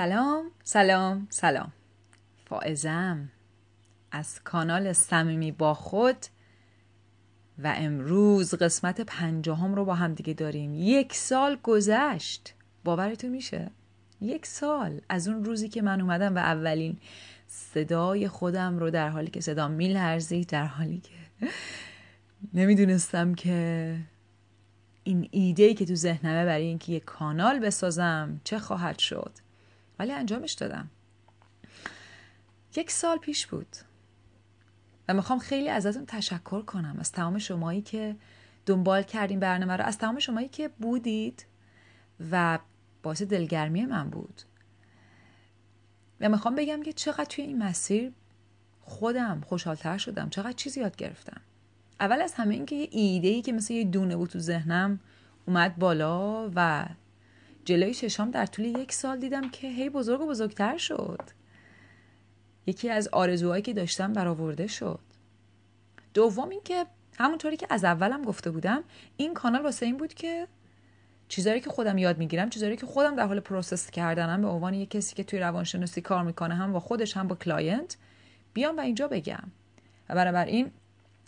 سلام سلام سلام. فائزم از کانال صمیمی با خود و امروز قسمت پنجاهم رو با هم دیگه داریم. یک سال گذشت. باورتون میشه؟ یک سال. از اون روزی که من اومدم و اولین صدای خودم رو در حالی که صدا میلرزید در حالی که نمی‌دونستم که این ایده ای که تو ذهنمه برای اینکه یک کانال بسازم چه خواهد شد. ولی انجامش دادم. یک سال پیش بود. و می‌خوام خیلی ازتون تشکر کنم از تمام شمایی که دنبال کردین برنامه رو از تمام شمایی که بودید و باعث دلگرمی من بود. و می‌خوام بگم که چقدر توی این مسیر خودم خوشحالتر شدم چقدر چیزی یاد گرفتم. اول از همه اینکه یه ایده ای که مثل یه دونه بود تو ذهنم اومد بالا و جلوی چشام در طول یک سال دیدم که هی بزرگ و بزرگتر شد. یکی از آرزوهایی که داشتم برآورده شد. دوم اینکه همونطوری که از اولم گفته بودم این کانال واسه این بود که چیزایی که خودم یاد می‌گیرم چیزایی که خودم در حال process کردنم به عنوان یک کسی که توی روانشناسی کار می‌کنه هم با خودش هم با client بیام و اینجا بگم. و بنابراین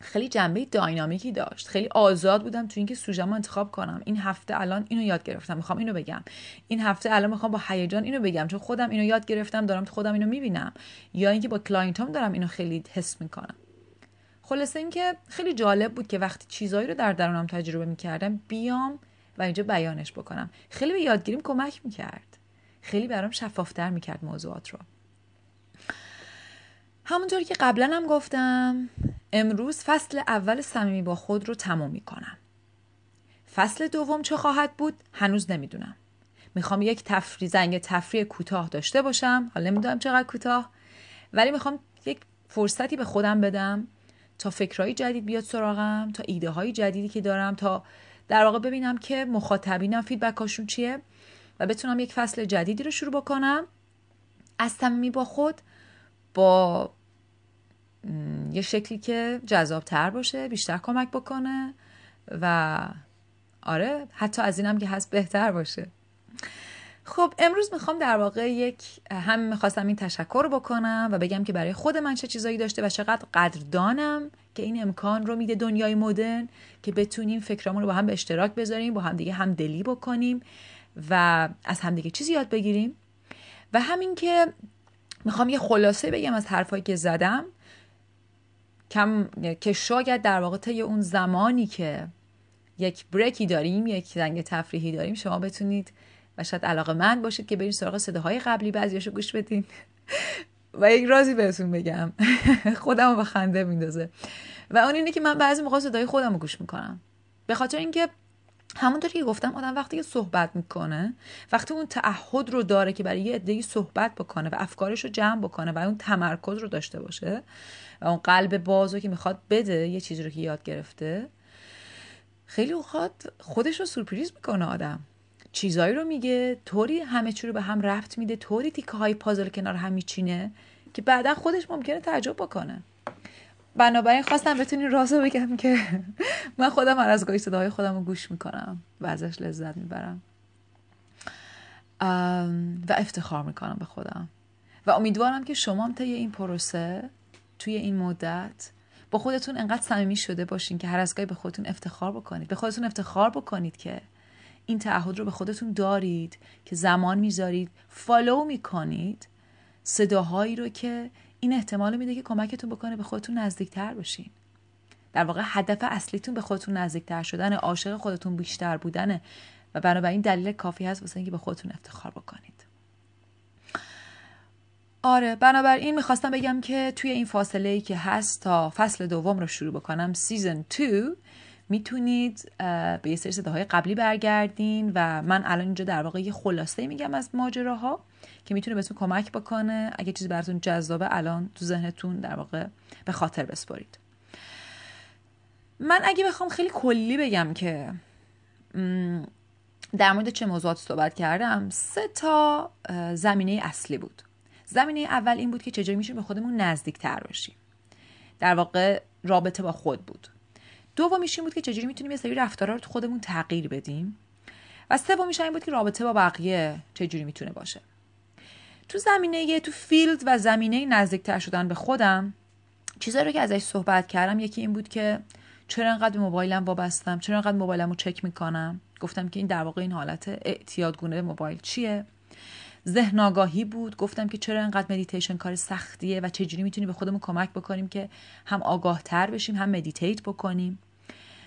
خیلی جنبه dynamic ی داشت. خیلی آزاد بودم تو اینکه سوژه‌مو انتخاب کنم. این هفته الان اینو یاد گرفتم. می‌خوام اینو بگم. این هفته الان می‌خوام با هیجان اینو بگم. چون خودم اینو یاد گرفتم دارم تو خودم اینو می‌بینم. یا اینکه با client ام دارم اینو خیلی حس می‌کنم. خلاصه اینکه خیلی جالب بود که وقتی چیزایی رو در درونم تجربه می‌کردم بیام و اینجا بیانش بکنم. خیلی به یادگیریم کمک می‌کرد. خیلی برام شفافتر می‌کرد موضوعات رو. همونطوری که قبلا هم گفتم امروز فصل اول صمیمی با خود رو تمام می‌کنم. فصل دوم چه خواهد بود؟ هنوز نمی‌دونم. می‌خوام یک تفری زنگ تفریح کوتاه داشته باشم. حالا نمی‌دونم چقدر کوتاه. ولی می‌خوام یک فرصتی به خودم بدم تا فکرهای جدید بیاد سراغم تا ایده های جدیدی که دارم تا در واقع ببینم که مخاطبینم فیدبکاشون چیه و بتونم یک فصل جدیدی رو شروع بکنم. از صمیمی با خود با یه شکلی که جذابتر باشه بیشتر کمک بکنه و آره حتی از اینم که هست بهتر باشه. خب امروز می‌خوام در واقع یک هم می‌خواستم این تشکر بکنم و بگم که برای خود من چه چیزایی داشته و چقدر قدردانم که این امکان رو میده دنیای مدرن که بتونیم فکرامون رو با هم به اشتراک بذاریم با هم دیگه هم دلی بکنیم و از همدیگه چیزی یاد بگیریم. و همین که می‌خوام یه خلاصه بگم از حرفایی که زدم. کم که شاید در واقع طی اون زمانی که یک بریکی داریم یک زنگ تفریحی داریم شما بتونید و شاید علاقه من باشید که برید سراغ صداهای قبلی بعضیاشو گوش بدین. و یک رازی بهتون بگم. خودم به خنده میندازه. و اون اینه که من بعضی موقع صدای خودم رو گوش می‌کنم. به خاطر اینکه همونطور که گفتم آدم وقتی که صحبت می‌کنه وقتی اون تعهد رو داره که برای یه عده‌ای صحبت بکنه و افکارش رو جمع بکنه و اون تمرکز رو داشته باشه و اون قلب بازو که می‌خواد بده یه چیزی رو که یاد گرفته خیلی اوقات خودش رو سورپریز می‌کنه آدم. چیزایی رو میگه طوری همه چی رو به هم رفت میده طوری تیکه های پازل کنار هم میچینه که بعدا خودش ممکنه تعجب بکنه. بنابراین خواستم بتونین رازو بگم که من خودم هر از گاهی صداهای خودم رو گوش می‌کنم و ازش لذت می‌برم. و افتخار می‌کنم به خودم. و امیدوارم که شما هم طی این پروسه توی این مدت با خودتون انقدر صمیمی شده باشین که هر از گاهی به خودتون افتخار بکنید. به خودتون افتخار بکنید که این تعهد رو به خودتون دارید که زمان می‌ذارید follow می‌کنید. صداهایی رو که این احتمال میده که کمکتون بکنه به خودتون نزدیکتر باشین در واقع هدف اصلیتون به خودتون نزدیکتر شدن عاشق خودتون بیشتر بودنه و بنابراین دلیل کافی هست واسه اینکه به خودتون افتخار بکنید. آره بنابراین می‌خواستم بگم که توی این فاصله ای که هست تا فصل دوم رو شروع بکنم season 2 می‌تونید به یه سری صداهای قبلی برگردین و من الان اینجا در واقع یه خلاصه میگم از ماجراها. که می‌تونه بهتون کمک بکنه اگه چیزی براتون جذابه الان تو ذهنتون در واقع به خاطر بسپارید من اگه بخوام خیلی کلی بگم که در مورد چه موضوعات صحبت کردم سه تا زمینه اصلی بود. زمینه اول این بود که چجوری میشه به خودمون نزدیک تر باشیم در واقع رابطه با خود بود. دومیش این بود که چجوری می‌تونیم یه سری رفتارها رو تو خودمون تغییر بدیم. و سومیش این بود که رابطه با بقیه چجوری می‌تونه باشه. تو زمینه تو field و زمینه نزدیکتر شدن به خودم چیزایی رو که ازش صحبت کردم یکی این بود که چرا انقدر به موبایلم وابستم؟ چرا انقدر موبایلم رو چک می‌کنم؟ گفتم که این در واقع این حالت اعتیادگونه موبایل چیه؟ ذهن آگاهی بود. گفتم که چرا انقدر مدیتیشن کار سختیه و چجوری می‌تونیم به خودمون کمک بکنیم که هم آگاه تر بشیم هم meditate بکنیم.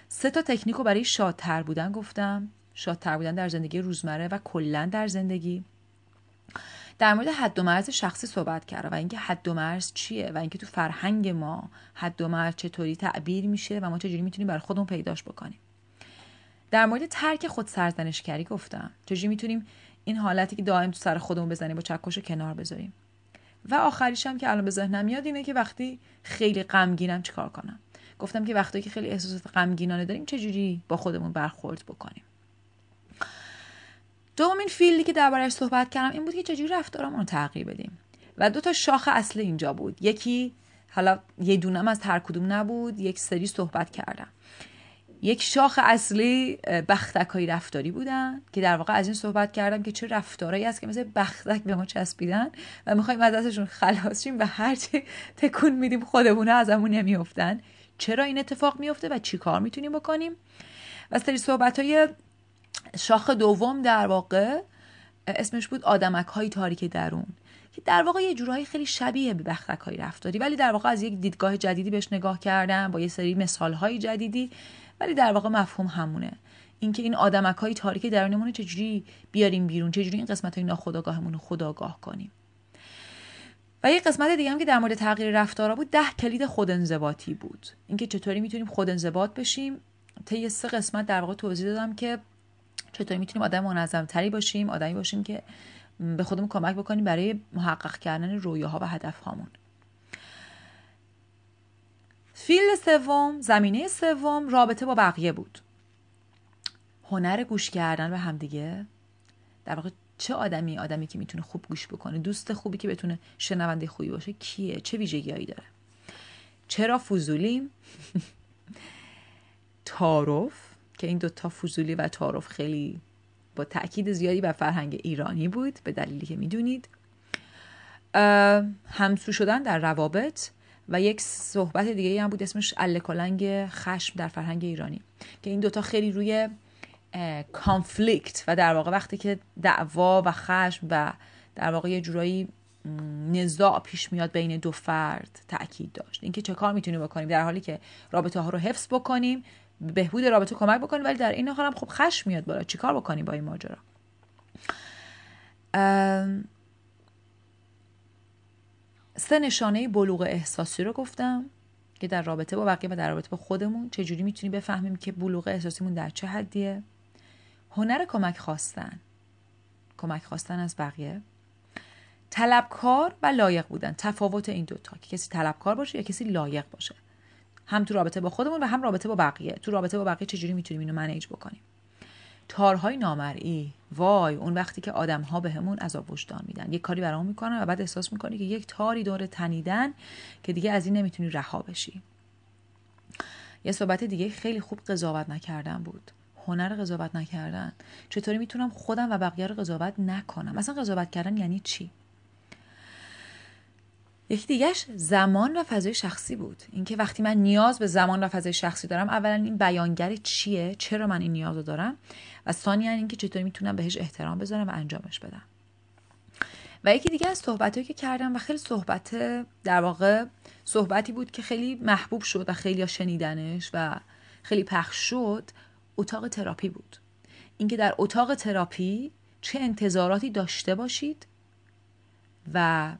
سه تا تکنیک رو برای شادتر بودن گفتم. شادتر بودن در زندگی روزمره و کلا در زندگی. در مورد حد و مرز شخصی صحبت کرده و اینکه حد و مرز چیه و اینکه تو فرهنگ ما حد و مرز چطوری تعبیر میشه و ما چجوری می‌تونیم برای خودمون پیداش بکنیم. در مورد ترک خود سرزنشگری گفتم. چجوری می‌تونیم این حالتی که دائم تو سر خودمون بزنیم با چکش کنار بذاریم؟ و آخریش هم که الان به ذهنم میاد اینه که وقتی خیلی غمگینم چیکار کنم؟ گفتم که وقتی که خیلی احساسات غمگینانه داریم چجوری با خودمون برخورد بکنیم؟ دومین فیلدی که دربارهش صحبت کردم این بود که چجوری رفتارمون رو تغییر بدیم. و دو تا شاخ اصلی اینجا بود. یکی حالا یه دونم از هر کدوم نبود یک سری صحبت کردم. یک شاخ اصلی بختک های رفتاری بودن که در واقع از این صحبت کردم که چه رفتارهایی هست که مثل بختک به ما چسبیدن و می‌خوایم از دستشون خلاص شیم و هرچی تکون میدیم خودمون ازمون نمیافتن. چرا این اتفاق میفته و چی کار می‌تونیم بکنیم؟ و سری صحبت های شاخ دوم در واقع اسمش بود آدمک های تاریک درون که در واقع یه جورایی خیلی شبیه به بختک های رفتاری ولی در واقع از یک دیدگاه جدیدی بهش نگاه کردم با یه سری مثال های جدیدی ولی در واقع مفهوم همونه. اینکه این آدمک های تاریک درونمون چجوری بیاریم بیرون چجوری این قسمت های ناخودآگاهمون رو خداگاه کنیم. و یه قسمت دیگه هم که در مورد تغییر رفتارا بود ده کلید خودانضباطی بود. اینکه چطوری می‌تونیم خودانضباط بشیم طی سه قسمت در واقع توضیح دادم که چطوری می‌تونیم آدم منظم تری باشیم آدمی باشیم که به خودمون کمک بکنیم برای محقق کردن رویاها و هدفهامون. فیل سوم زمینه سوم رابطه با بقیه بود. هنر گوش کردن به همدیگه. در واقع چه آدمی آدمی که می‌تونه خوب گوش بکنه دوست خوبی که بتونه شنونده خوبی باشه کیه؟ چه ویژگیهایی داره؟ چرا فوزولیم تعارف. که این دوتا فوزولی و تعارف خیلی با تاکید زیادی بر فرهنگ ایرانی بود به دلیلی که می‌دونید. همسو شدن در روابط و یک صحبت دیگه هم بود اسمش الکلنگ خشم در فرهنگ ایرانی که این دوتا خیلی روی کانفلیکت و در واقع وقتی که دعوا و خشم و در واقع یه جورایی نزاع پیش میاد بین دو فرد تاکید داشت. اینکه چه کار می‌تونیم بکنیم؟ در حالی که رابطه ها رو حفظ بکنیم بهبود رابطه کمک بکنیم ولی در این حال هم خب خشم میاد بالا. چیکار بکنیم با این ماجرا؟ سه نشانه بلوغ احساسی رو گفتم که در رابطه با بقیه و در رابطه با خودمون چجوری می‌تونیم بفهمیم که بلوغ احساسیمون در چه حدیه. هنر کمک خواستن. کمک خواستن از بقیه. طلبکار و لایق بودن. تفاوت این دوتا. که کسی طلبکار باشه یا کسی لایق باشه. هم تو رابطه با خودمون و هم رابطه با بقیه. تو رابطه با بقیه چجوری می‌تونیم اینو منیج بکنیم؟ تارهای نامرئی. وای اون وقتی که آدم ها بهمون به عذاب وجدان میدن. یک کاری برامون می‌کنن و بعد احساس می‌کنی که یک تاری دور تنیدن که دیگه از این نمی‌تونی رها بشی. یه صحبت دیگه خیلی خوب قضاوت نکردن بود. هنر قضاوت نکردن. چطوری می‌تونم خودم و بقیه رو قضاوت نکنم؟ مثلا قضاوت کردن یعنی چی؟ یکی دیگهش زمان و فضای شخصی بود. اینکه وقتی من نیاز به زمان و فضای شخصی دارم اولا این بیانگر چیه؟ چرا من این نیاز رو دارم؟ و ثانیا اینکه چطوری می‌تونم بهش احترام بذارم و انجامش بدم. و یکی دیگه از صحبت که کردم و خیلی صحبت در واقع صحبتی بود که خیلی محبوب شد و خیلی شنیدنش و خیلی پخش شد اتاق تراپی بود. اینکه در اتاق تراپی چه انتظاراتی داشته باشید و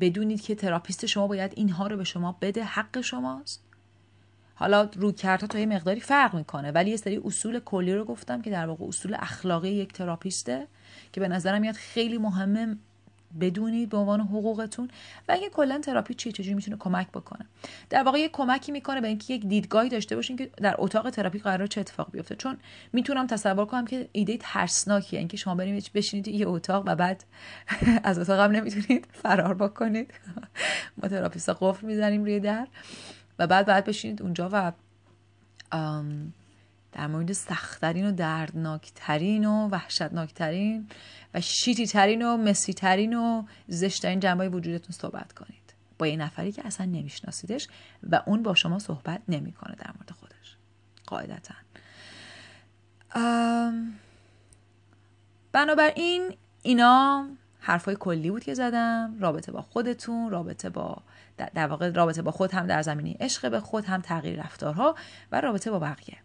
بدونید که تراپیست شما باید اینها رو به شما بده حق شماست. حالا رویکردها تا یه مقداری فرق می‌کنه ولی یه سری اصول کلی رو گفتم که در واقع اصول اخلاقی یک تراپیست ه که به نظرم میاد خیلی مهمه بدونید به عنوان حقوقتون و اینکه کلا تراپی چیه چجوری می‌تونه کمک بکنه. در واقع یه کمکی می‌کنه به اینکه یک دیدگاهی داشته باشین که در اتاق تراپی قرار چه اتفاق بیفته. چون می‌تونم تصور کنم که ایده ترسناکیه اینکه شما برید بشینید یه اتاق و بعد از اتاق هم نمی‌تونید فرار بکنید. ما تراپیستا قفل می‌زنیم روی در و بعد بعد بشینید اونجا و در مورد سختترین و دردناکترین و وحشتناکترین و شیتی ترین و مسی ترین و زشتترین جنبه وجودتون صحبت کنید. با یه نفری که اصلا نمیشناسیدش و اون با شما صحبت نمی‌کنه در مورد خودش. قاعدتا. بنابراین اینا حرفای کلی بود که زدم. رابطه با خودتون رابطه با در واقع رابطه با خود هم در زمینه عشق به خود هم تغییر رفتارها و رابطه با بقیه.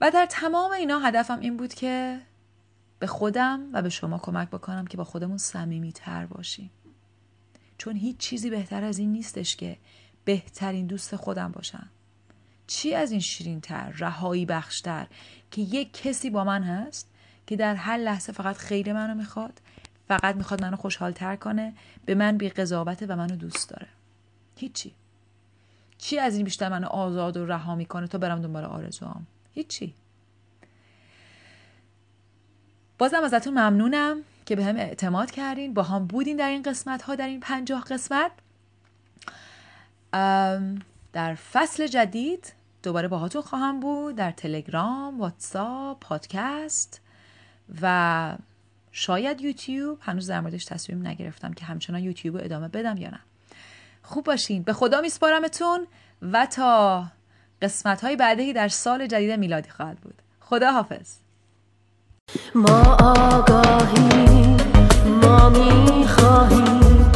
و در تمام اینا هدفم این بود که به خودم و به شما کمک بکنم که با خودمون صمیمی تر باشیم. چون هیچ چیزی بهتر از این نیستش که بهترین دوست خودم باشم چی از این شیرین تر رهایی بخشتر که یک کسی با من هست که در هر لحظه فقط خیر منو می‌خواد فقط می‌خواد منو خوشحالتر کنه به من بی قضاوته و منو دوست داره. هیچی. چی از این بیشتر منو آزاد و رها می‌کنه تا برم دنبال آرزوام؟ هیچی. بازم ازتون ممنونم که به هم اعتماد کردین. با هم بودین در این قسمت ها در این پنجاه قسمت. در فصل جدید دوباره باهاتون خواهم بود. در تلگرام، واتساپ، پادکست و شاید یوتیوب. هنوز در موردش تصمیم نگرفتم که همچنان یوتیوب رو ادامه بدم یا نه. خوب باشین. به خدا میسپارمتون و تا قسمت های بعدی در سال جدید میلادی خواهد بود. خدا حافظ ما آگاهی ما می‌خواهیم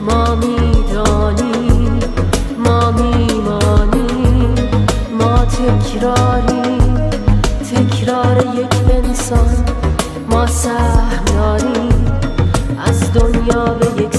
ما می‌دانیم ما میمانیم ما تکراری تکرار یک انسان ما سهم داریم از دنیا به یک